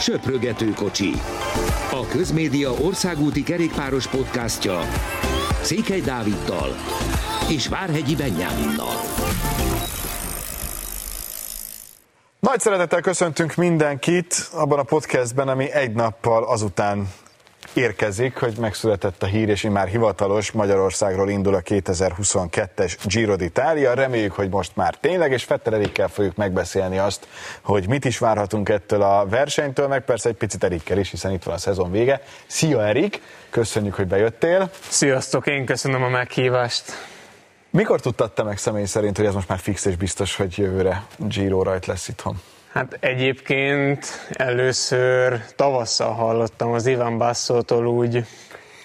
Söprögető kocsi. A Közmédia országúti kerékpáros podcastja Székely Dáviddal és Várhegyi Benyáminnal. Nagy szeretettel köszöntünk mindenkit abban a podcastben, ami egy nappal azután érkezik, hogy megszületett a hír, és már hivatalos Magyarországról indul a 2022-es Giro d'Italia. Reméljük, hogy most már tényleg, és Fetter Erikkel fogjuk megbeszélni azt, hogy mit is várhatunk ettől a versenytől, meg persze egy picit Erikkel is, hiszen itt van a szezon vége. Szia Erik, köszönjük, hogy bejöttél. Sziasztok, én köszönöm a meghívást. Mikor tudtad te meg személy szerint, hogy ez most már fix és biztos, hogy jövőre Giro rajt lesz itthon? Hát egyébként először tavasszal hallottam az Ivan Basszótól úgy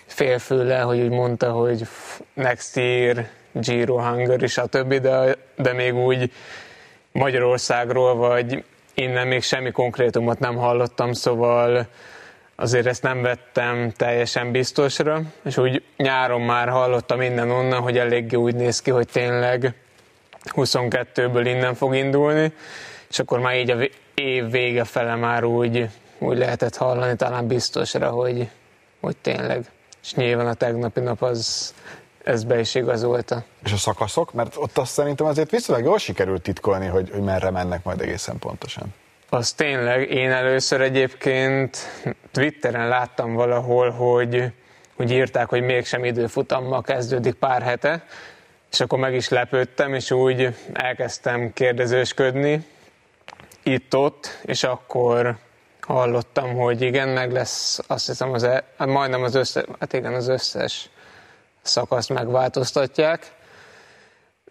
félfőle, hogy úgy mondta, hogy next year Giro Hungary, stb., de, de még úgy Magyarországról, vagy innen még semmi konkrétumot nem hallottam, szóval azért ezt nem vettem teljesen biztosra, és úgy nyáron már hallottam minden onnan, hogy eléggé úgy néz ki, hogy tényleg 22-ből innen fog indulni, és akkor már így a év vége fele már úgy, úgy lehetett hallani, talán biztosra, hogy, hogy tényleg. És nyilván a tegnapi nap az, ez be is igazolta. És a szakaszok? Mert ott azt szerintem azért viszonylag jól sikerült titkolni, hogy, hogy merre mennek majd egészen pontosan. Az tényleg, én először egyébként Twitteren láttam valahol, hogy, hogy írták, hogy mégsem időfutammal kezdődik pár hete, és akkor meg is lepődtem, és úgy elkezdtem kérdezősködni, itt-ott, és akkor hallottam, hogy igen, meg lesz, azt hiszem, az, e, hát majdnem az összes, hát igen, az összes szakaszt megváltoztatják,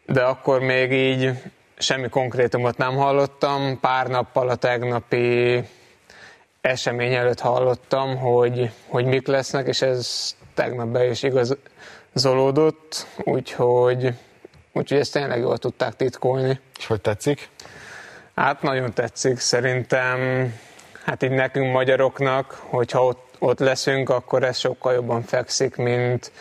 de akkor még így semmi konkrétumot nem hallottam. Pár nappal a tegnapi esemény előtt hallottam, hogy, hogy mik lesznek, és ez tegnap be is igazolódott, úgyhogy, úgyhogy ezt tényleg jól tudták titkolni. És hogy tetszik? Hát nagyon tetszik, szerintem hát így nekünk magyaroknak, hogyha ott, ott leszünk, akkor ez sokkal jobban fekszik, mint,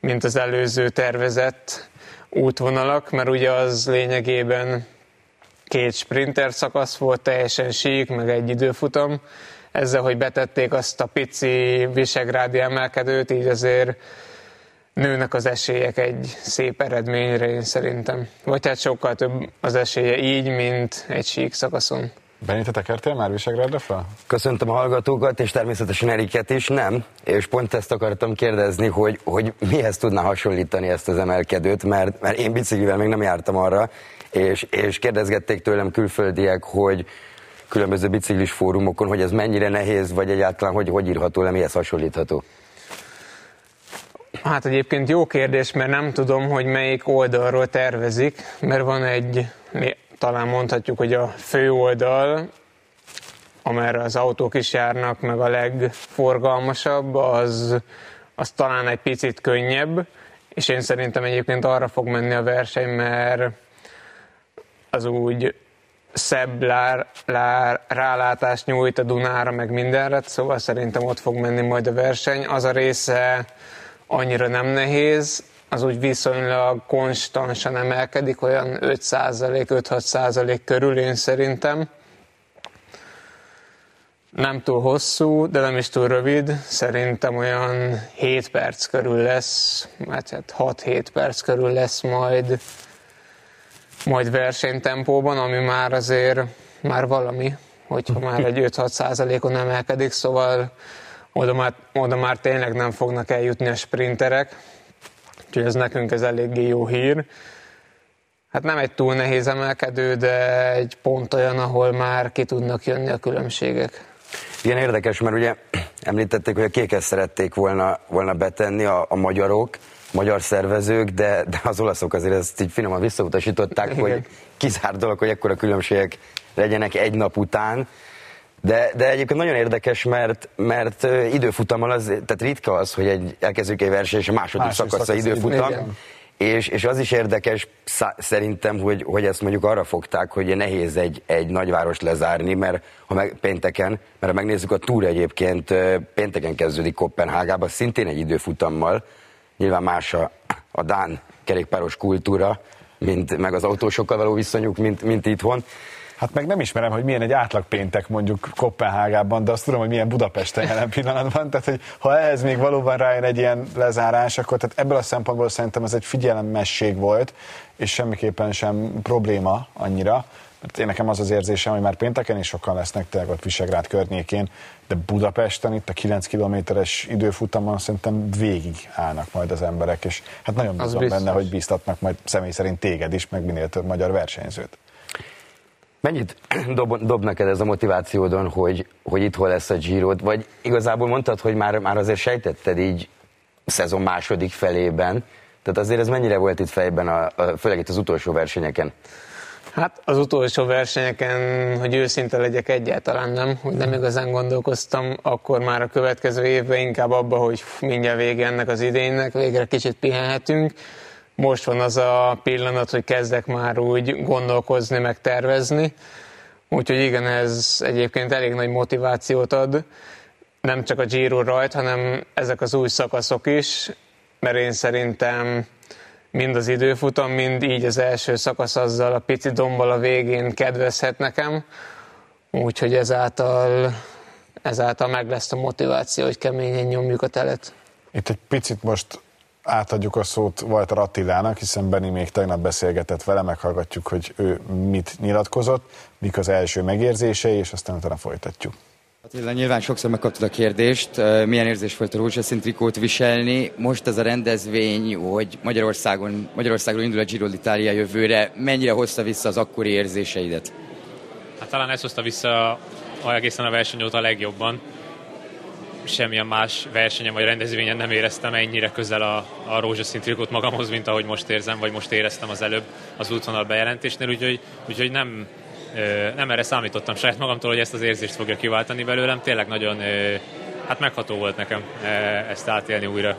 mint az előző tervezett útvonalak, mert ugye az lényegében két sprinter szakasz volt, teljesen sík, meg egy időfutam. Ezzel, hogy betették azt a pici visegrádi emelkedőt, így azért nőnek az esélyek egy szép eredményre, én szerintem. Vagy hát sokkal több az esélye így, mint egy sík szakaszon. Benita, tekertél már Visegrádra fel? Köszöntöm a hallgatókat, és természetesen Eriket is, nem. És pont ezt akartam kérdezni, hogy, hogy mihez tudná hasonlítani ezt az emelkedőt, mert, mert én biciklivel még nem jártam arra, és, és kérdezgették tőlem külföldiek, hogy különböző biciklis fórumokon, hogy ez mennyire nehéz, vagy egyáltalán hogy, hogy írható le, mihez hasonlítható. Hát egyébként jó kérdés, mert nem tudom, hogy melyik oldalról tervezik, mert van egy, talán mondhatjuk, hogy a fő oldal, amerre az autók is járnak, meg a legforgalmasabb, az, az talán egy picit könnyebb, és én szerintem egyébként arra fog menni a verseny, mert az úgy szebb lár, lár, rálátást nyújt a Dunára, meg mindenre, szóval szerintem ott fog menni majd a verseny. Az a része, annyira nem nehéz, az úgy viszonylag konstansan emelkedik, olyan 5-6% körül én szerintem. Nem túl hosszú, de nem is túl rövid, szerintem olyan 7 perc körül lesz, hát 6-7 perc körül lesz majd, majd versenytempóban, ami már azért már valami, hogyha már egy 5-6 százalékon emelkedik, szóval oda már, oda már tényleg nem fognak eljutni a sprinterek, úgyhogy ez nekünk ez eléggé jó hír. Hát nem egy túl nehéz emelkedő, de egy pont olyan, ahol már ki tudnak jönni a különbségek. Igen, érdekes, mert ugye említették, hogy a kéket szerették volna, volna betenni a, a magyarok, magyar szervezők, de, de az olaszok azért ezt így finoman visszautasították, Igen. hogy kizárt dolog, hogy ekkora különbségek legyenek egy nap után. De, de egyébként nagyon érdekes, mert, mert időfutammal az, tehát ritka az, hogy egy, elkezdjük egy verseny, és a második Másik szakasz a időfutam. És, és az is érdekes szerintem, hogy, hogy ezt mondjuk arra fogták, hogy nehéz egy, egy nagyváros lezárni, mert ha meg, pénteken, mert ha megnézzük a túr egyébként, pénteken kezdődik Kopenhágában, szintén egy időfutammal, nyilván más a, a Dán kerékpáros kultúra, mint, meg az autósokkal való viszonyuk, mint, mint itthon, Hát meg nem ismerem, hogy milyen egy átlag péntek mondjuk Kopenhágában, de azt tudom, hogy milyen Budapesten jelen pillanatban. Tehát, hogy ha ehhez még valóban rájön egy ilyen lezárás, akkor tehát ebből a szempontból szerintem ez egy figyelemmesség volt, és semmiképpen sem probléma annyira. Mert én nekem az az érzésem, hogy már pénteken is sokan lesznek tényleg ott Visegrád környékén, de Budapesten itt a 9 kilométeres időfutamon szerintem végig állnak majd az emberek, és hát nagyon bízom benne, hogy bíztatnak majd személy szerint téged is, meg minél több magyar versenyzőt. Mennyit dob, dob neked ez a motivációdon, hogy, hogy itt hol lesz a Girod? Vagy igazából mondtad, hogy már, már azért sejtetted így szezon második felében, tehát azért ez mennyire volt itt fejben, a, a, főleg itt az utolsó versenyeken? Hát az utolsó versenyeken, hogy őszinte legyek, egyáltalán nem, hogy nem igazán gondolkoztam, akkor már a következő évben inkább abba, hogy mindjárt vége ennek az idénynek, végre kicsit pihenhetünk. Most van az a pillanat, hogy kezdek már úgy gondolkozni, meg tervezni. Úgyhogy igen, ez egyébként elég nagy motivációt ad. Nem csak a Giro rajt, hanem ezek az új szakaszok is, mert én szerintem mind az időfutam, mind így az első szakasz azzal a pici dombbal a végén kedvezhet nekem, úgyhogy ezáltal, ezáltal meg lesz a motiváció, hogy keményen nyomjuk a telet. Itt egy picit most átadjuk a szót Walter Attilának, hiszen Benni még tegnap beszélgetett vele, meghallgatjuk, hogy ő mit nyilatkozott, mik az első megérzései, és aztán utána folytatjuk. Attila, nyilván sokszor megkaptad a kérdést, milyen érzés volt a rózsaszín trikót viselni. Most ez a rendezvény, hogy Magyarországon, Magyarországról indul a Giro d'Italia jövőre, mennyire hozta vissza az akkori érzéseidet? Hát talán ezt hozta vissza egészen a verseny óta a legjobban. Semmilyen más versenyen vagy rendezvényen nem éreztem ennyire közel a, a rózsaszín trikót magamhoz, mint ahogy most érzem, vagy most éreztem az előbb az útvonal bejelentésnél, úgyhogy, úgyhogy nem, nem erre számítottam saját magamtól, hogy ezt az érzést fogja kiváltani belőlem. Tényleg nagyon hát megható volt nekem ezt átélni újra.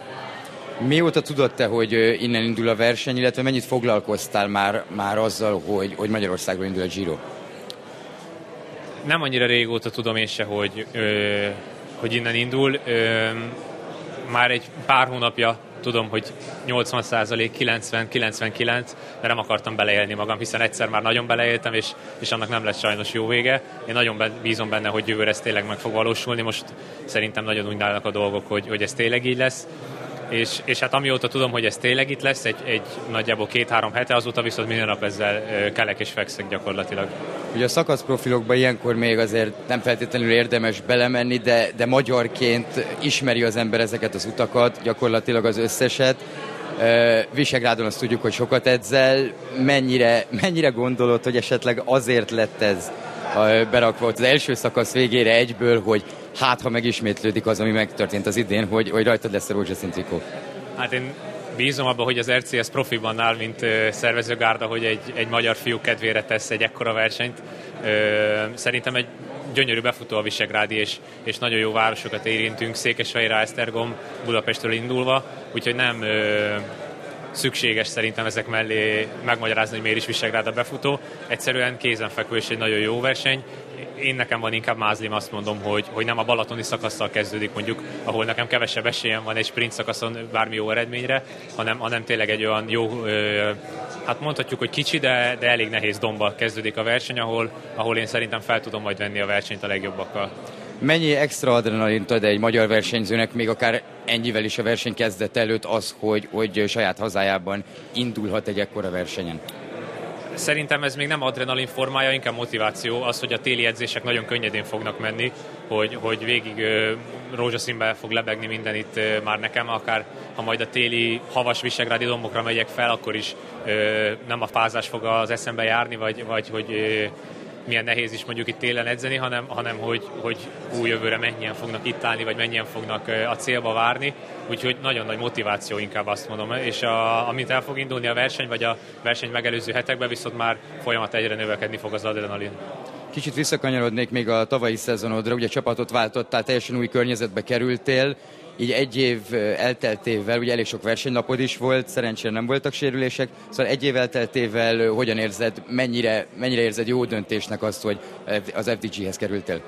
Mióta tudod te, hogy innen indul a verseny, illetve mennyit foglalkoztál már, már azzal, hogy, hogy Magyarországról indul a Giro? Nem annyira régóta tudom én se, hogy, hogy innen indul. Már egy pár hónapja tudom, hogy 80% 90, 99, de nem akartam beleélni magam, hiszen egyszer már nagyon beleéltem, és, és annak nem lett sajnos jó vége. Én nagyon bízom benne, hogy jövőre ez tényleg meg fog valósulni. Most szerintem nagyon úgy a dolgok, hogy, hogy ez tényleg így lesz és, és hát amióta tudom, hogy ez tényleg itt lesz, egy, egy nagyjából két-három hete, azóta viszont minden nap ezzel kelek és fekszek gyakorlatilag. Ugye a szakaszprofilokban ilyenkor még azért nem feltétlenül érdemes belemenni, de, de magyarként ismeri az ember ezeket az utakat, gyakorlatilag az összeset. Visegrádon azt tudjuk, hogy sokat edzel. Mennyire, mennyire gondolod, hogy esetleg azért lett ez berakva az első szakasz végére egyből, hogy hát ha megismétlődik az, ami megtörtént az idén, hogy, hogy rajtad lesz a rózsaszín trikó. Hát én bízom abban, hogy az RCS profiban áll, mint szervezőgárda, hogy egy, egy magyar fiú kedvére tesz egy ekkora versenyt. Szerintem egy gyönyörű befutó a Visegrádi, és, és nagyon jó városokat érintünk, Székesfehérre, Esztergom, Budapestről indulva, úgyhogy nem szükséges szerintem ezek mellé megmagyarázni, hogy miért is Visegrád a befutó. Egyszerűen kézenfekvő és egy nagyon jó verseny. Én nekem van inkább mázlim, azt mondom, hogy, hogy nem a balatoni szakasztal kezdődik mondjuk, ahol nekem kevesebb esélyem van egy sprint szakaszon bármi jó eredményre, hanem, hanem tényleg egy olyan jó, hát mondhatjuk, hogy kicsi, de, de elég nehéz domba kezdődik a verseny, ahol, ahol én szerintem fel tudom majd venni a versenyt a legjobbakkal. Mennyi extra adrenalint ad egy magyar versenyzőnek, még akár ennyivel is a verseny kezdet előtt az, hogy, hogy saját hazájában indulhat egy ekkora versenyen? Szerintem ez még nem adrenalin formája, inkább motiváció. Az, hogy a téli edzések nagyon könnyedén fognak menni, hogy, hogy végig rózsaszínbe fog lebegni minden itt már nekem, akár ha majd a téli havas visegrádi dombokra megyek fel, akkor is nem a fázás fog az eszembe járni, vagy, vagy hogy milyen nehéz is mondjuk itt télen edzeni, hanem, hanem hogy, hogy új jövőre mennyien fognak itt állni, vagy mennyien fognak a célba várni. Úgyhogy nagyon nagy motiváció inkább azt mondom. És a, amint el fog indulni a verseny, vagy a verseny megelőző hetekben, viszont már folyamat egyre növekedni fog az adrenalin. Kicsit visszakanyarodnék még a tavalyi szezonodra, ugye csapatot váltottál, teljesen új környezetbe kerültél, így egy év elteltével, ugye elég sok versenynapod is volt, szerencsére nem voltak sérülések, szóval egy év elteltével hogyan érzed, mennyire, mennyire érzed jó döntésnek azt, hogy az FDG-hez kerültél?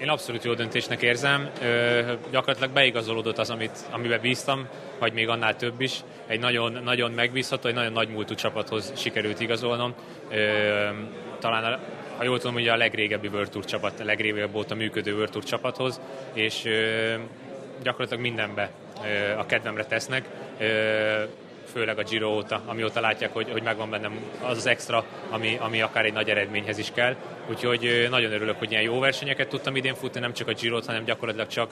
Én abszolút jó döntésnek érzem. Ö, gyakorlatilag beigazolódott az, amit, amiben bíztam, vagy még annál több is. Egy nagyon, nagyon megbízható, egy nagyon nagy múltú csapathoz sikerült igazolnom. Ö, talán a ha jól tudom, ugye a legrégebbi World Tour csapat, a legrégebb óta működő World Tour csapathoz, és gyakorlatilag mindenbe a kedvemre tesznek főleg a Giro óta, amióta látják, hogy, hogy megvan bennem az az extra, ami, ami akár egy nagy eredményhez is kell. Úgyhogy nagyon örülök, hogy ilyen jó versenyeket tudtam idén futni, nem csak a giro hanem gyakorlatilag csak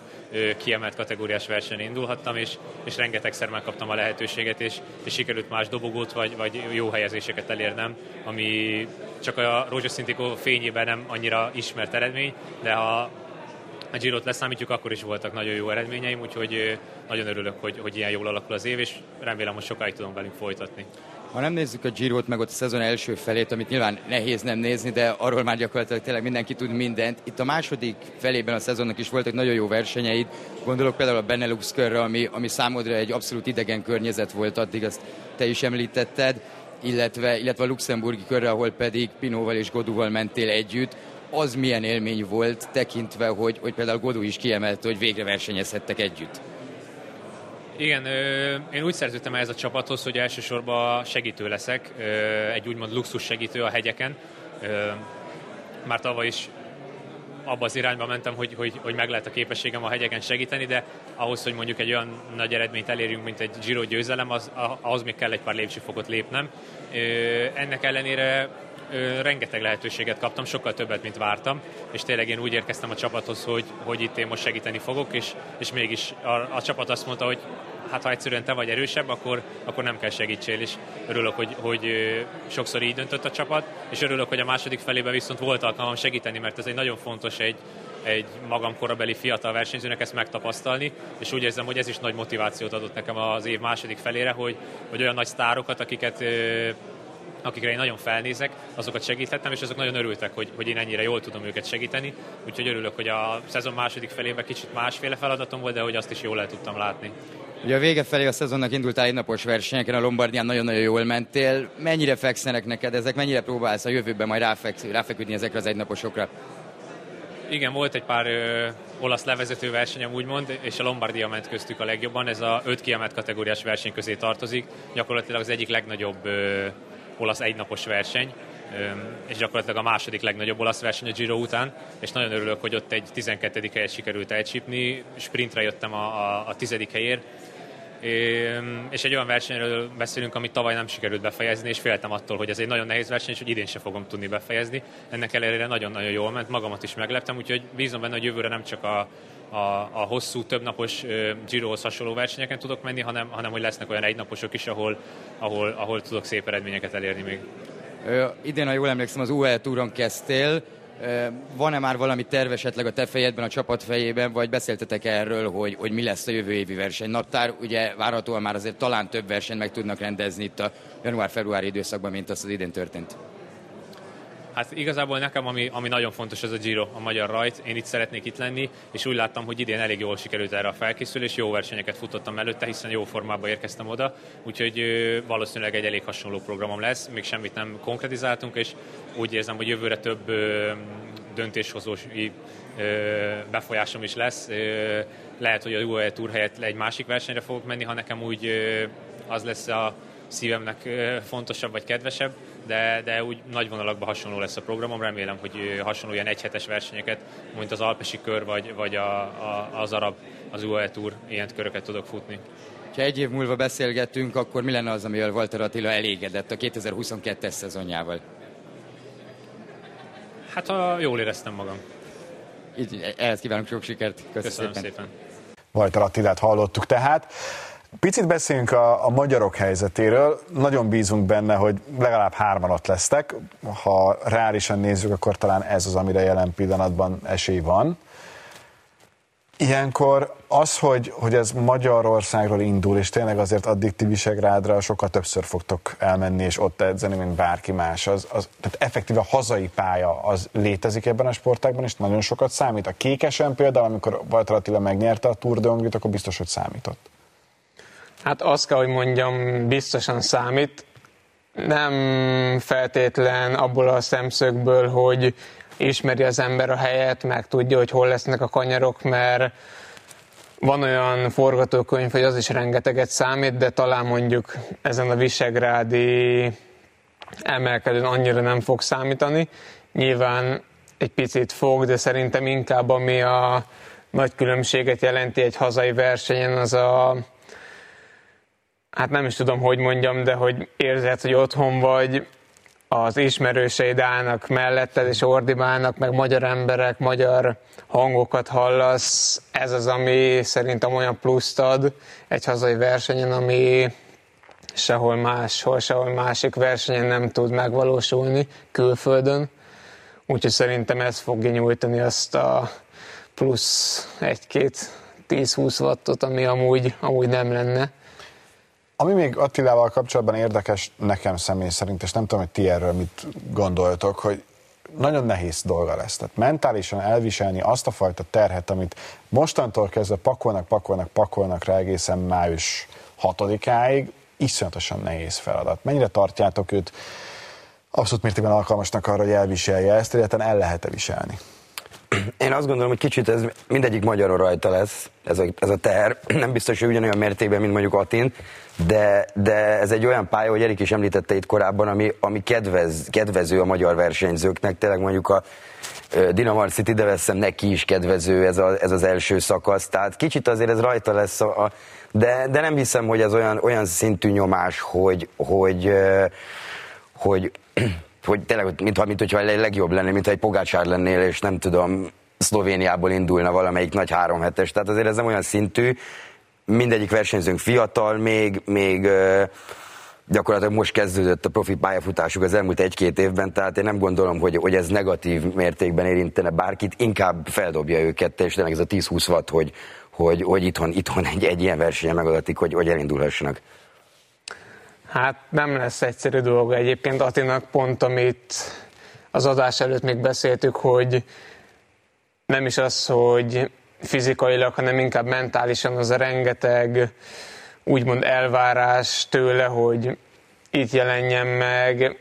kiemelt kategóriás versenyen indulhattam, és, és rengetegszer megkaptam a lehetőséget, és, és sikerült más dobogót vagy, vagy jó helyezéseket elérnem, ami csak a rózsaszín fényében nem annyira ismert eredmény, de ha a Girot leszámítjuk, akkor is voltak nagyon jó eredményeim, úgyhogy nagyon örülök, hogy, hogy ilyen jól alakul az év, és remélem, hogy sokáig tudom velünk folytatni. Ha nem nézzük a Girot, meg ott a szezon első felét, amit nyilván nehéz nem nézni, de arról már gyakorlatilag tényleg mindenki tud mindent. Itt a második felében a szezonnak is voltak nagyon jó versenyeid. Gondolok például a Benelux körre, ami, ami számodra egy abszolút idegen környezet volt addig, azt te is említetted, illetve, illetve a luxemburgi körre, ahol pedig Pinóval és Godúval mentél együtt az milyen élmény volt, tekintve, hogy, hogy például Godó is kiemelte, hogy végre versenyezhettek együtt. Igen, én úgy szerződtem ez a csapathoz, hogy elsősorban segítő leszek, egy úgymond luxus segítő a hegyeken. Már tavaly is abba az irányba mentem, hogy, hogy, hogy meg lehet a képességem a hegyeken segíteni, de ahhoz, hogy mondjuk egy olyan nagy eredményt elérjünk, mint egy Giro győzelem, az, ahhoz még kell egy pár lépcsőfokot lépnem. Ennek ellenére rengeteg lehetőséget kaptam, sokkal többet, mint vártam, és tényleg én úgy érkeztem a csapathoz, hogy, hogy itt én most segíteni fogok, és, és mégis a, a csapat azt mondta, hogy hát ha egyszerűen te vagy erősebb, akkor, akkor nem kell segítsél, és örülök, hogy, hogy sokszor így döntött a csapat, és örülök, hogy a második felében viszont volt alkalmam segíteni, mert ez egy nagyon fontos egy, egy magam korabeli fiatal versenyzőnek ezt megtapasztalni, és úgy érzem, hogy ez is nagy motivációt adott nekem az év második felére, hogy, hogy olyan nagy sztárokat, akiket akikre én nagyon felnézek, azokat segíthettem, és azok nagyon örültek, hogy, hogy én ennyire jól tudom őket segíteni. Úgyhogy örülök, hogy a szezon második felében kicsit másféle feladatom volt, de hogy azt is jól el tudtam látni. Ugye a vége felé a szezonnak indultál egy napos versenyeken, a Lombardián nagyon-nagyon jól mentél. Mennyire fekszenek neked ezek, mennyire próbálsz a jövőben majd ráfek, ráfeküdni ezekre az egynaposokra? Igen, volt egy pár ö, olasz levezető versenyem úgymond, és a Lombardia ment köztük a legjobban. Ez a öt kiemelt kategóriás verseny közé tartozik. Gyakorlatilag az egyik legnagyobb ö, olasz egynapos verseny, és gyakorlatilag a második legnagyobb olasz verseny a Giro után, és nagyon örülök, hogy ott egy 12. helyet sikerült elcsípni, sprintre jöttem a, a, a tizedik helyért, és egy olyan versenyről beszélünk, amit tavaly nem sikerült befejezni, és féltem attól, hogy ez egy nagyon nehéz verseny, és hogy idén se fogom tudni befejezni. Ennek ellenére nagyon-nagyon jól ment, magamat is megleptem, úgyhogy bízom benne, hogy jövőre nem csak a, a, a hosszú, többnapos Girohoz hasonló versenyeken tudok menni, hanem, hanem hogy lesznek olyan egynaposok is, ahol, ahol, ahol tudok szép eredményeket elérni még. Ö, idén, ha jól emlékszem, az UL túron kezdtél. Van-e már valami terv esetleg a te fejedben, a csapat fejében, vagy beszéltetek erről, hogy, hogy mi lesz a jövő évi versenynaptár? Ugye várhatóan már azért talán több versenyt meg tudnak rendezni itt a január-februári időszakban, mint az az idén történt. Hát igazából nekem, ami, ami nagyon fontos, ez a Giro, a magyar rajt. Én itt szeretnék itt lenni, és úgy láttam, hogy idén elég jól sikerült erre a felkészülés, jó versenyeket futottam előtte, hiszen jó formában érkeztem oda, úgyhogy valószínűleg egy elég hasonló programom lesz, még semmit nem konkretizáltunk, és úgy érzem, hogy jövőre több döntéshozós befolyásom is lesz. Lehet, hogy a UAE Tour helyett egy másik versenyre fogok menni, ha nekem úgy az lesz a szívemnek fontosabb vagy kedvesebb, de, de úgy nagy vonalakban hasonló lesz a programom. Remélem, hogy hasonló ilyen egyhetes versenyeket, mint az Alpesi kör, vagy, vagy a, a, az arab, az UAE Tour, ilyen köröket tudok futni. Ha egy év múlva beszélgetünk, akkor mi lenne az, amivel Walter Attila elégedett a 2022-es szezonjával? Hát, ha jól éreztem magam. Így, ehhez kívánok sok sikert. Köszönöm, Köszönöm szépen. szépen. Walter Attilát hallottuk tehát. Picit beszéljünk a, a magyarok helyzetéről. Nagyon bízunk benne, hogy legalább hárman ott lesztek. Ha reálisan nézzük, akkor talán ez az, amire jelen pillanatban esély van. Ilyenkor az, hogy, hogy ez Magyarországról indul, és tényleg azért addig ti Visegrádra sokkal többször fogtok elmenni, és ott edzeni, mint bárki más. Az, az, tehát effektíve a hazai pálya az létezik ebben a sportágban, és nagyon sokat számít. A kékesen például, amikor Walter Attila megnyerte a Tour de Hongrit, akkor biztos, hogy számított. Hát azt kell, hogy mondjam, biztosan számít. Nem feltétlen abból a szemszögből, hogy ismeri az ember a helyet, meg tudja, hogy hol lesznek a kanyarok, mert van olyan forgatókönyv, hogy az is rengeteget számít, de talán mondjuk ezen a visegrádi emelkedőn annyira nem fog számítani, nyilván egy picit fog, de szerintem inkább ami a nagy különbséget jelenti egy hazai versenyen, az a hát nem is tudom, hogy mondjam, de hogy érzed, hogy otthon vagy, az ismerőseid állnak melletted, és ordibálnak, meg magyar emberek, magyar hangokat hallasz. Ez az, ami szerintem olyan pluszt ad egy hazai versenyen, ami sehol máshol, sehol másik versenyen nem tud megvalósulni külföldön. Úgyhogy szerintem ez fogja nyújtani azt a plusz egy-két 10-20 wattot, ami amúgy, amúgy nem lenne. Ami még Attilával kapcsolatban érdekes nekem személy szerint, és nem tudom, hogy ti erről mit gondoltok, hogy nagyon nehéz dolga lesz. Tehát mentálisan elviselni azt a fajta terhet, amit mostantól kezdve pakolnak, pakolnak, pakolnak rá egészen május 6-áig, iszonyatosan nehéz feladat. Mennyire tartjátok őt abszolút mértékben alkalmasnak arra, hogy elviselje ezt, illetve el lehet-e viselni? Én azt gondolom, hogy kicsit ez mindegyik magyaron rajta lesz, ez a, ez a teher. Nem biztos, hogy ugyanolyan mértékben, mint mondjuk Atin, de, de ez egy olyan pálya, hogy Erik is említette itt korábban, ami, ami kedvez, kedvező a magyar versenyzőknek. Tényleg mondjuk a Dinamar City, de veszem neki is kedvező ez, a, ez az első szakasz. Tehát kicsit azért ez rajta lesz, a, a, de, de nem hiszem, hogy ez olyan, olyan szintű nyomás, hogy, hogy, hogy, hogy tényleg, mintha, mint hogyha a legjobb lenne, mintha egy pogácsár lennél, és nem tudom, Szlovéniából indulna valamelyik nagy három hetes. Tehát azért ez nem olyan szintű. Mindegyik versenyzőnk fiatal, még, még gyakorlatilag most kezdődött a profi pályafutásuk az elmúlt egy-két évben, tehát én nem gondolom, hogy, hogy ez negatív mértékben érintene bárkit, inkább feldobja őket, és tényleg ez a 10-20 watt, hogy, hogy, hogy itthon, itthon egy, egy ilyen versenyen megadatik, hogy, hogy elindulhassanak. Hát nem lesz egyszerű dolga egyébként Atinak pont, amit az adás előtt még beszéltük, hogy nem is az, hogy fizikailag, hanem inkább mentálisan az a rengeteg úgymond elvárás tőle, hogy itt jelenjen meg,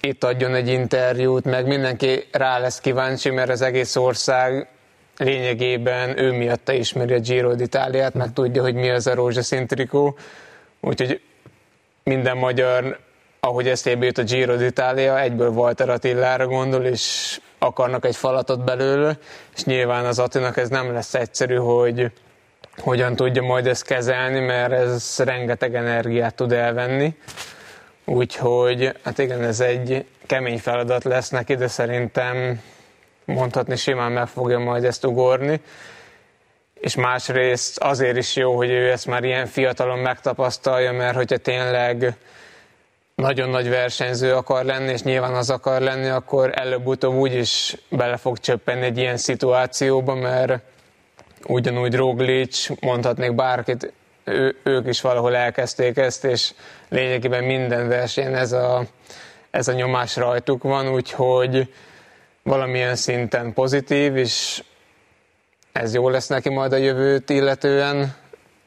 itt adjon egy interjút, meg mindenki rá lesz kíváncsi, mert az egész ország lényegében ő miatta ismeri a Giro d'Italiát, meg tudja, hogy mi az a rózsaszín trikó. Úgyhogy minden magyar, ahogy eszébe jut a Giro d'Italia, egyből Walter Attilára gondol, és akarnak egy falatot belőle, és nyilván az Attinak ez nem lesz egyszerű, hogy hogyan tudja majd ezt kezelni, mert ez rengeteg energiát tud elvenni. Úgyhogy, hát igen, ez egy kemény feladat lesz neki, de szerintem mondhatni simán meg fogja majd ezt ugorni. És másrészt azért is jó, hogy ő ezt már ilyen fiatalon megtapasztalja, mert hogyha tényleg nagyon nagy versenyző akar lenni, és nyilván az akar lenni, akkor előbb-utóbb úgy is bele fog csöppenni egy ilyen szituációba, mert ugyanúgy Roglic, mondhatnék bárkit, ő, ők is valahol elkezdték ezt, és lényegében minden versenyen ez a, ez a nyomás rajtuk van, úgyhogy valamilyen szinten pozitív, és ez jó lesz neki majd a jövőt illetően,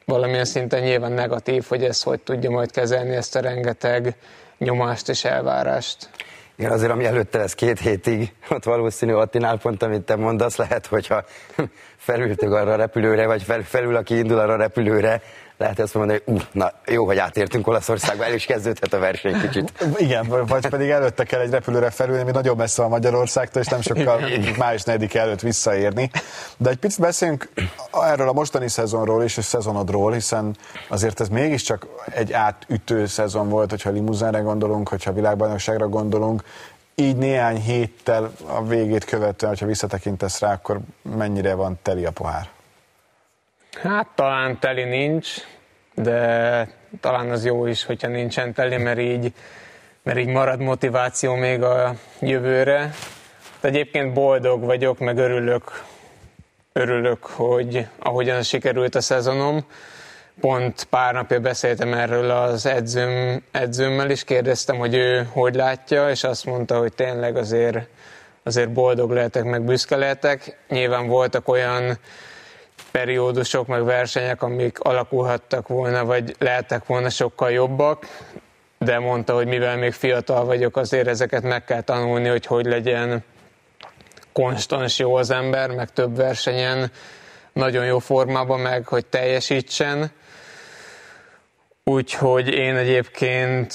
valamilyen szinten nyilván negatív, hogy ez hogy tudja majd kezelni ezt a rengeteg nyomást és elvárást. Igen, azért ami előtte lesz két hétig, ott valószínű Attinál pont, amit te mondasz, lehet, hogyha felültök arra a repülőre, vagy fel, felül, aki indul arra a repülőre, lehet ezt mondani, hogy uh, na, jó, hogy átértünk Olaszországba, el is kezdődhet a verseny kicsit. Igen, vagy pedig előtte kell egy repülőre felülni, ami nagyon messze a Magyarországtól, és nem sokkal május 4 előtt visszaérni. De egy picit beszéljünk erről a mostani szezonról és a szezonodról, hiszen azért ez mégiscsak egy átütő szezon volt, hogyha limuzenre gondolunk, hogyha világbajnokságra gondolunk, így néhány héttel a végét követően, hogyha visszatekintesz rá, akkor mennyire van teli a pohár? Hát talán teli nincs, de talán az jó is, hogyha nincsen teli, mert így, mert így marad motiváció még a jövőre. De egyébként boldog vagyok, meg örülök, örülök, hogy ahogyan sikerült a szezonom. Pont pár napja beszéltem erről az edzőm, edzőmmel is, kérdeztem, hogy ő hogy látja, és azt mondta, hogy tényleg azért, azért boldog lehetek, meg büszke lehetek. Nyilván voltak olyan periódusok, meg versenyek, amik alakulhattak volna, vagy lehettek volna sokkal jobbak, de mondta, hogy mivel még fiatal vagyok, azért ezeket meg kell tanulni, hogy hogy legyen konstans jó az ember, meg több versenyen nagyon jó formában, meg hogy teljesítsen. Úgyhogy én egyébként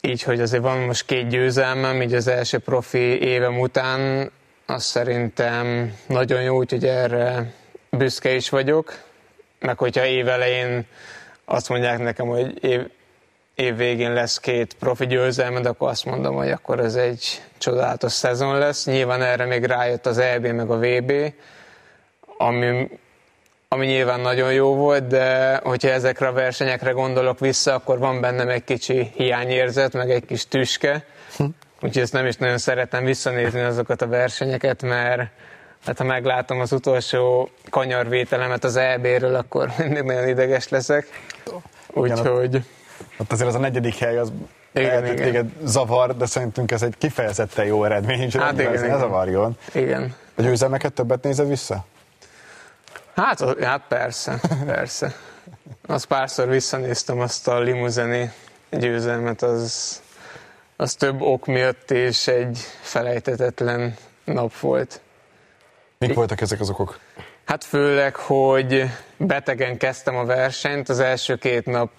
így, hogy azért van most két győzelmem, így az első profi évem után, azt szerintem nagyon jó, úgyhogy erre büszke is vagyok, meg hogyha évelején azt mondják nekem, hogy év, év végén lesz két profi győzelmed, akkor azt mondom, hogy akkor ez egy csodálatos szezon lesz. Nyilván erre még rájött az EB meg a VB, ami, ami nyilván nagyon jó volt, de hogyha ezekre a versenyekre gondolok vissza, akkor van bennem egy kicsi hiányérzet, meg egy kis tüske. Hm. Úgyhogy ezt nem is nagyon szeretem visszanézni azokat a versenyeket, mert hát ha meglátom az utolsó kanyarvételemet az EB-ről, akkor mindig nagyon ideges leszek. Úgyhogy... Ott azért az a negyedik hely, az igen, igen. téged zavar, de szerintünk ez egy kifejezetten jó eredmény, és hát igen, ez ne zavarjon. Igen. A győzelmeket többet nézed vissza? Hát, hát persze, persze. Azt párszor visszanéztem azt a limuzeni győzelmet, az, az több ok miatt és egy felejtetetlen nap volt. Mik voltak ezek az okok? Hát főleg, hogy betegen kezdtem a versenyt, az első két nap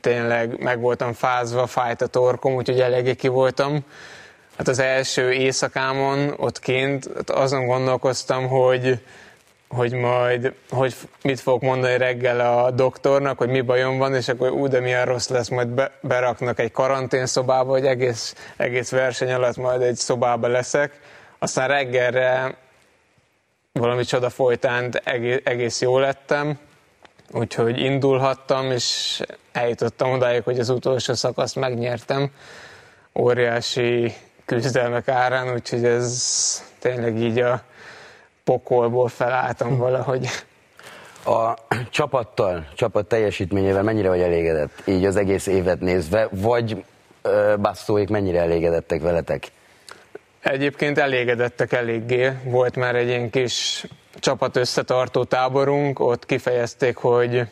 tényleg meg voltam fázva, fájt a torkom, úgyhogy eléggé ki voltam. Hát az első éjszakámon ott kint azon gondolkoztam, hogy hogy majd, hogy mit fogok mondani reggel a doktornak, hogy mi bajom van, és akkor ú, de milyen rossz lesz, majd be, beraknak egy karanténszobába, hogy egész, egész verseny alatt majd egy szobába leszek. Aztán reggelre valami csoda folytán egész, jó lettem, úgyhogy indulhattam, és eljutottam odáig, hogy az utolsó szakaszt megnyertem. Óriási küzdelmek árán, úgyhogy ez tényleg így a pokolból felálltam valahogy. A csapattal, csapat teljesítményével mennyire vagy elégedett, így az egész évet nézve, vagy basszóik mennyire elégedettek veletek? Egyébként elégedettek eléggé. Volt már egy ilyen kis csapat összetartó táborunk, ott kifejezték, hogy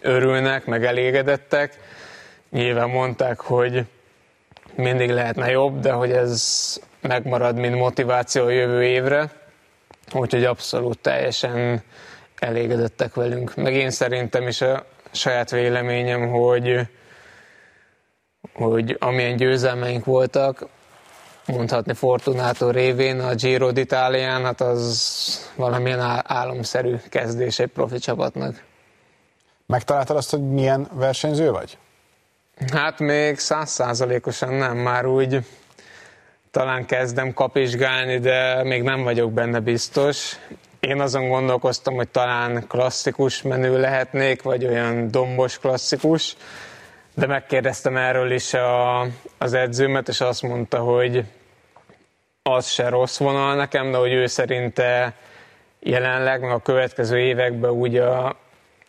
örülnek, meg elégedettek. Nyilván mondták, hogy mindig lehetne jobb, de hogy ez megmarad, mint motiváció a jövő évre. Úgyhogy abszolút teljesen elégedettek velünk. Meg én szerintem is a saját véleményem, hogy, hogy amilyen győzelmeink voltak, mondhatni Fortunato révén a Giro d'Italián, hát az valamilyen álomszerű kezdés egy profi csapatnak. Megtaláltad azt, hogy milyen versenyző vagy? Hát még százszázalékosan nem, már úgy talán kezdem kapizsgálni, de még nem vagyok benne biztos. Én azon gondolkoztam, hogy talán klasszikus menő lehetnék, vagy olyan dombos klasszikus, de megkérdeztem erről is a, az edzőmet, és azt mondta, hogy az se rossz vonal nekem, de hogy ő szerinte jelenleg, meg a következő években úgy a,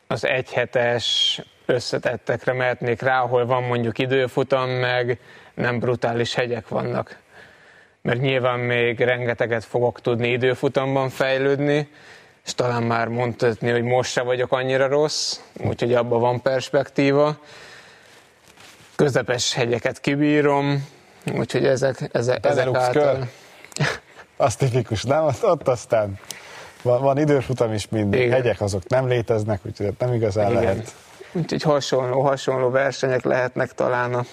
az egyhetes összetettekre mehetnék rá, ahol van mondjuk időfutam, meg nem brutális hegyek vannak mert nyilván még rengeteget fogok tudni időfutamban fejlődni, és talán már mondhatni, hogy most se vagyok annyira rossz, úgyhogy abban van perspektíva. Közepes hegyeket kibírom, úgyhogy ezek, ezek, ezek által... Az tipikus, nem? Ott, ott aztán van, van időfutam is mindig, Igen. hegyek azok nem léteznek, úgyhogy nem igazán Igen. lehet. Úgyhogy hasonló, hasonló versenyek lehetnek talán a,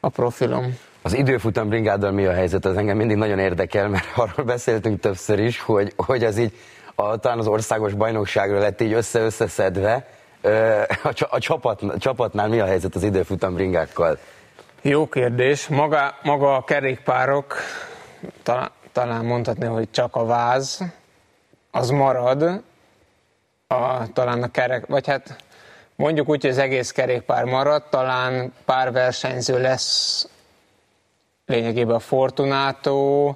a profilom. Az időfutam bringáddal mi a helyzet? Az engem mindig nagyon érdekel, mert arról beszéltünk többször is, hogy, hogy az így a, talán az országos bajnokságra lett így össze-összeszedve. A, a, csapat, a csapatnál mi a helyzet az időfutam bringákkal? Jó kérdés. Maga, maga a kerékpárok, talán, talán mondhatni, hogy csak a váz, az marad, a, talán a kerek, vagy hát mondjuk úgy, hogy az egész kerékpár marad, talán pár versenyző lesz lényegében a Fortunato,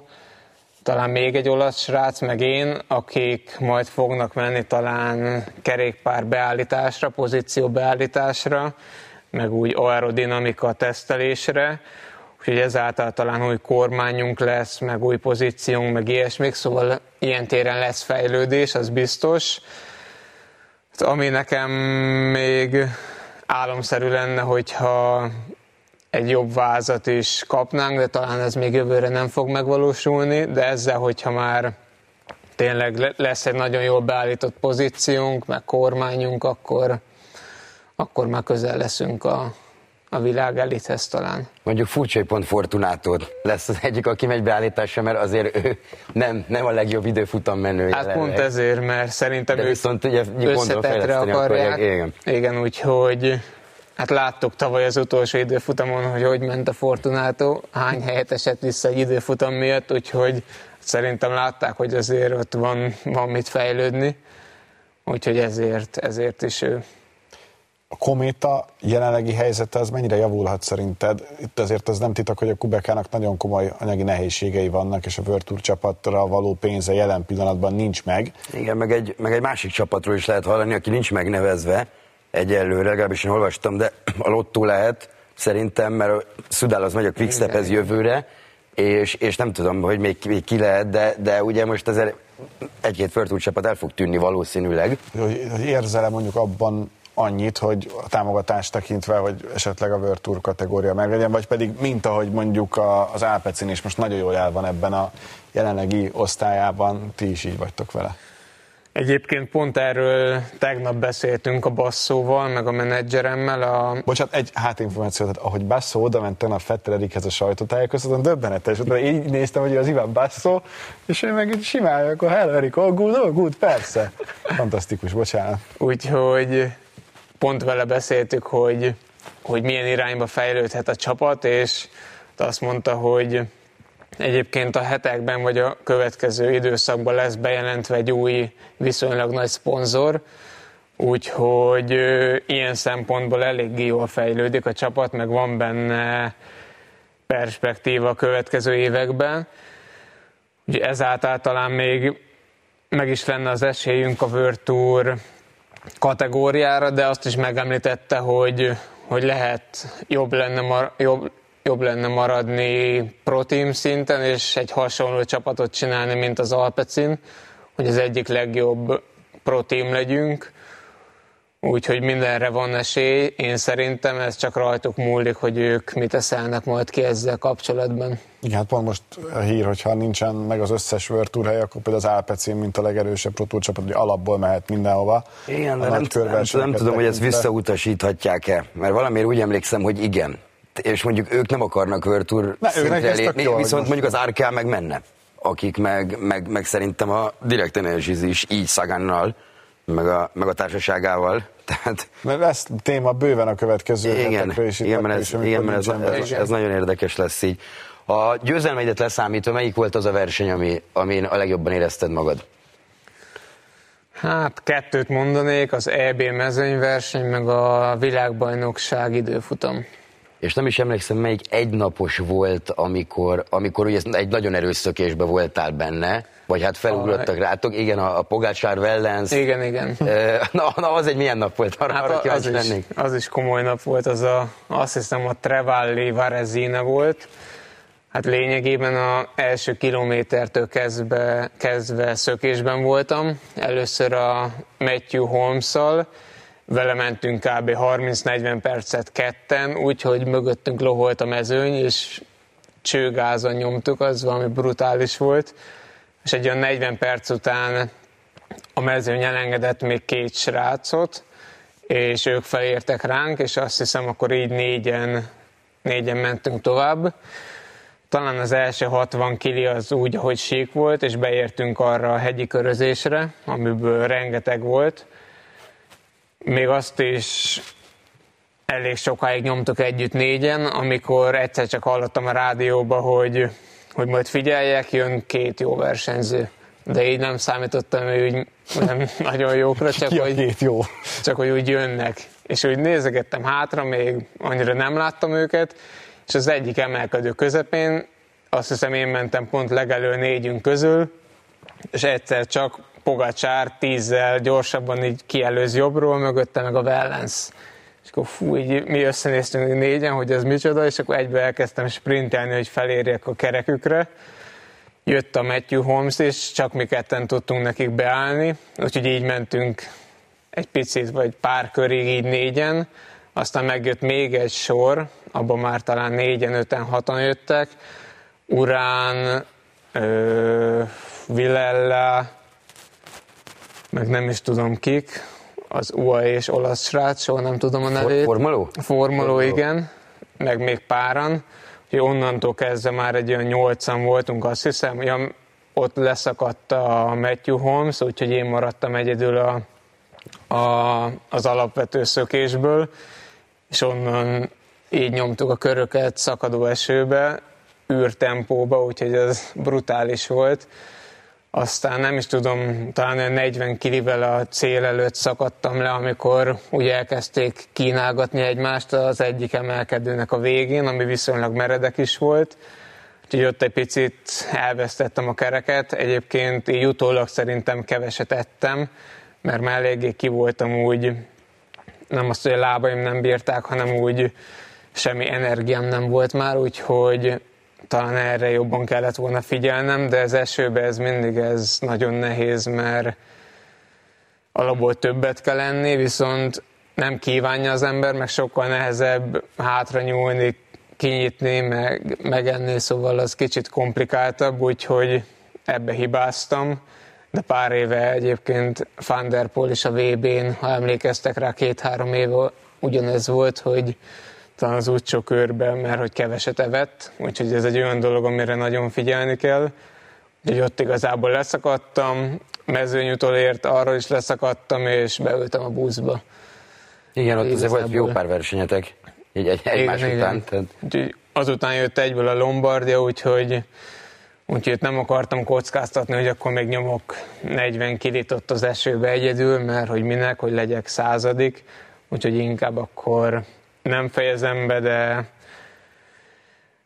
talán még egy olasz srác, meg én, akik majd fognak menni talán kerékpár beállításra, pozíció beállításra, meg úgy aerodinamika tesztelésre, úgyhogy ezáltal talán új kormányunk lesz, meg új pozíciónk, meg ilyesmik, szóval ilyen téren lesz fejlődés, az biztos. Ami nekem még álomszerű lenne, hogyha egy jobb vázat is kapnánk, de talán ez még jövőre nem fog megvalósulni, de ezzel, hogyha már tényleg lesz egy nagyon jól beállított pozíciónk, meg kormányunk, akkor, akkor már közel leszünk a, a világ elithez talán. Mondjuk furcsa, hogy pont Fortunától lesz az egyik, aki megy beállításra, mert azért ő nem, nem a legjobb időfutam menő. Hát pont ezért, mert szerintem De ők viszont ugye összetetre akarják. akarják. Igen. Igen, úgyhogy hát láttuk tavaly az utolsó időfutamon, hogy hogy ment a Fortunato, hány helyet esett vissza egy időfutam miatt, úgyhogy szerintem látták, hogy azért ott van, van mit fejlődni, úgyhogy ezért, ezért is ő a kométa jelenlegi helyzete az mennyire javulhat szerinted? Itt azért az nem titok, hogy a Kubekának nagyon komoly anyagi nehézségei vannak, és a World Tour csapatra való pénze jelen pillanatban nincs meg. Igen, meg egy, meg egy másik csapatról is lehet hallani, aki nincs megnevezve egyelőre, legalábbis én olvastam, de a lottó lehet szerintem, mert Szudál az megy a Quickstephez jövőre, és, és nem tudom, hogy még, még ki lehet, de, de ugye most azért egy-két World Tour csapat el fog tűnni valószínűleg. Hogy, hogy érzel mondjuk abban annyit, hogy a támogatást tekintve, hogy esetleg a World Tour kategória meglegyen, vagy pedig mint ahogy mondjuk az Alpecin is most nagyon jól el van ebben a jelenlegi osztályában, ti is így vagytok vele. Egyébként pont erről tegnap beszéltünk a Basszóval, meg a menedzseremmel. A... Bocsát, egy hátinformáció, tehát ahogy Basszó oda ment a Fettelerikhez a sajtótájékoztatón, döbbenetes. Utána így néztem, hogy az Iván Basszó, és ő meg simán, akkor hello Erik, all good, all good, persze. Fantasztikus, bocsánat. Úgyhogy pont vele beszéltük, hogy, hogy milyen irányba fejlődhet a csapat, és azt mondta, hogy egyébként a hetekben vagy a következő időszakban lesz bejelentve egy új, viszonylag nagy szponzor, úgyhogy ilyen szempontból eléggé jól fejlődik a csapat, meg van benne perspektíva a következő években. Ugye ezáltal talán még meg is lenne az esélyünk a World Tour kategóriára, de azt is megemlítette, hogy, hogy lehet jobb lenne, jobb, jobb lenne maradni pro team szinten, és egy hasonló csapatot csinálni, mint az Alpecin, hogy az egyik legjobb pro team legyünk, Úgyhogy mindenre van esély. Én szerintem ez csak rajtuk múlik, hogy ők mit eszelnek majd ki ezzel kapcsolatban. Igen, hát pont most a hír, hogyha nincsen meg az összes World Tour hely, akkor például az Alpecin, mint a legerősebb Pro Tour csapat, hogy alapból mehet mindenhova. Igen, de nem, nem, nem tudom, hogy ezt visszautasíthatják-e, mert valamiért úgy emlékszem, hogy igen. És mondjuk ők nem akarnak ne, szintre lépni, viszont mondjuk az RK meg menne akik meg, meg, meg szerintem a Direct Energies is így Szagannal, meg a, meg a társaságával. Tehát, mert ez téma bőven a következő igen, is. Igen, mert ez, igen, mert ez, ez, ez, nagyon érdekes lesz így. A győzelmeidet leszámítva, melyik volt az a verseny, ami, amin a legjobban érezted magad? Hát kettőt mondanék, az EB mezőnyverseny, meg a világbajnokság időfutam és nem is emlékszem, melyik egynapos volt, amikor, amikor ugye egy nagyon erős szökésbe voltál benne, vagy hát felugrottak rátok, igen, a, a Pogácsár Wellens. Igen, igen. Na, na, az egy milyen nap volt, arra, hát arra az, is, az is komoly nap volt, az a, azt hiszem a Trevalli Varezina volt. Hát lényegében a első kilométertől kezdve, kezdve szökésben voltam. Először a Matthew Holmes-szal, vele mentünk kb. 30-40 percet ketten, úgyhogy mögöttünk loholt a mezőny, és csőgázon nyomtuk, az valami brutális volt. És egy olyan 40 perc után a mezőny elengedett még két srácot, és ők felértek ránk, és azt hiszem, akkor így négyen, négyen mentünk tovább. Talán az első 60 kili az úgy, ahogy sík volt, és beértünk arra a hegyi körözésre, amiből rengeteg volt, még azt is elég sokáig nyomtuk együtt négyen, amikor egyszer csak hallottam a rádióba, hogy, hogy majd figyeljek, jön két jó versenyző. De így nem számítottam, hogy úgy nem nagyon jókra, csak Ki hogy, két jó? csak hogy úgy jönnek. És úgy nézegettem hátra, még annyira nem láttam őket, és az egyik emelkedő közepén, azt hiszem én mentem pont legelő négyünk közül, és egyszer csak Pogacsár tízzel gyorsabban így kielőz jobbról, mögötte meg a Wellens. És akkor fú, így mi összenéztünk négyen, hogy ez micsoda, és akkor egybe elkezdtem sprintelni, hogy felérjek a kerekükre. Jött a Matthew Holmes, és csak mi ketten tudtunk nekik beállni, úgyhogy így mentünk egy picit, vagy pár körig így négyen, aztán megjött még egy sor, abban már talán négyen, öten, hatan jöttek, Urán, ö, Villella, meg nem is tudom kik, az UAE és olasz srác, soha nem tudom a nevét. Formoló? Formoló, igen, meg még páran. Úgyhogy onnantól kezdve már egy olyan nyolcan voltunk, azt hiszem. Ja, ott leszakadt a Matthew Holmes, úgyhogy én maradtam egyedül a, a, az alapvető szökésből, és onnan így nyomtuk a köröket szakadó esőbe, űrtempóba, úgyhogy ez brutális volt. Aztán nem is tudom, talán 40 kilivel a cél előtt szakadtam le, amikor úgy elkezdték kínálgatni egymást az egyik emelkedőnek a végén, ami viszonylag meredek is volt. Úgyhogy ott egy picit elvesztettem a kereket. Egyébként így utólag szerintem keveset ettem, mert már eléggé ki voltam úgy, nem azt, hogy a lábaim nem bírták, hanem úgy semmi energiám nem volt már, úgyhogy talán erre jobban kellett volna figyelnem, de az esőbe ez mindig ez nagyon nehéz, mert alapból többet kell lenni, viszont nem kívánja az ember, meg sokkal nehezebb hátra nyúlni, kinyitni, meg, megenni, szóval az kicsit komplikáltabb, úgyhogy ebbe hibáztam. De pár éve egyébként Van is a VB-n, ha emlékeztek rá, két-három éve ugyanez volt, hogy talán az útsó körben, mert hogy keveset evett, úgyhogy ez egy olyan dolog, amire nagyon figyelni kell. Úgyhogy ott igazából leszakadtam, mezőnyútól ért, arról is leszakadtam, és beültem a buszba. Igen, ott azért volt jó pár versenyetek, így egy, egymás igen, után. Igen. Tehát... Úgyhogy azután jött egyből a Lombardia, úgyhogy Úgyhogy nem akartam kockáztatni, hogy akkor még nyomok 40 kilit ott az esőbe egyedül, mert hogy minek, hogy legyek századik. Úgyhogy inkább akkor nem fejezem be, de,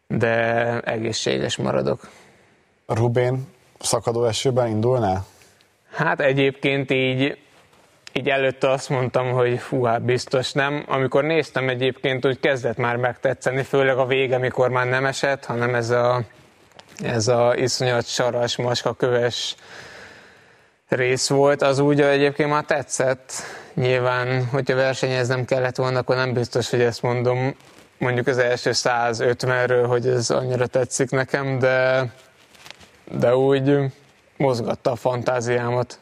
de egészséges maradok. Rubén szakadó esőben indulnál? Hát egyébként így, így előtte azt mondtam, hogy fú, hát biztos nem. Amikor néztem egyébként, úgy kezdett már megtetszeni, főleg a vége, amikor már nem esett, hanem ez a, ez a iszonyat saras, maska köves rész volt, az úgy egyébként már tetszett. Nyilván, hogyha versenyeznem kellett volna, akkor nem biztos, hogy ezt mondom mondjuk az első 150-ről, hogy ez annyira tetszik nekem, de, de úgy mozgatta a fantáziámat.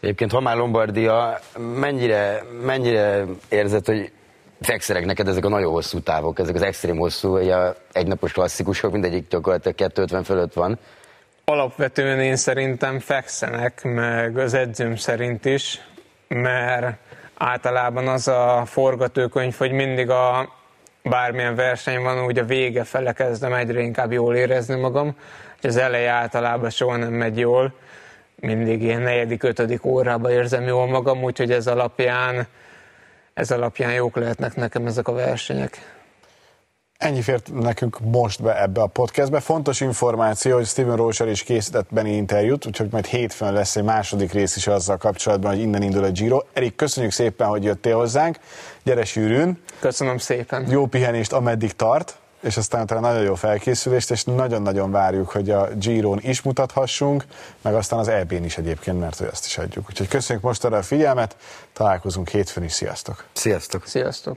Egyébként, ha már Lombardia, mennyire, mennyire érzed, hogy fekszenek neked ezek a nagyon hosszú távok, ezek az extrém hosszú, egy egynapos klasszikusok, mindegyik gyakorlatilag 250 fölött van, Alapvetően én szerintem fekszenek, meg az edzőm szerint is, mert általában az a forgatókönyv, hogy mindig a bármilyen verseny van, úgy a vége fele kezdem egyre inkább jól érezni magam, és az eleje általában soha nem megy jól, mindig ilyen negyedik, ötödik órába érzem jól magam, úgyhogy ez alapján, ez alapján jók lehetnek nekem ezek a versenyek. Ennyi fért nekünk most be ebbe a podcastbe. Fontos információ, hogy Steven Rocher is készített Benny interjút, úgyhogy majd hétfőn lesz egy második rész is azzal kapcsolatban, hogy innen indul a Giro. Erik, köszönjük szépen, hogy jöttél hozzánk. Gyere sűrűn. Köszönöm szépen. Jó pihenést, ameddig tart, és aztán utána nagyon jó felkészülést, és nagyon-nagyon várjuk, hogy a Giron is mutathassunk, meg aztán az EB-n is egyébként, mert hogy azt is adjuk. Úgyhogy köszönjük most arra a figyelmet, találkozunk hétfőn is, sziasztok! Sziasztok! Sziasztok!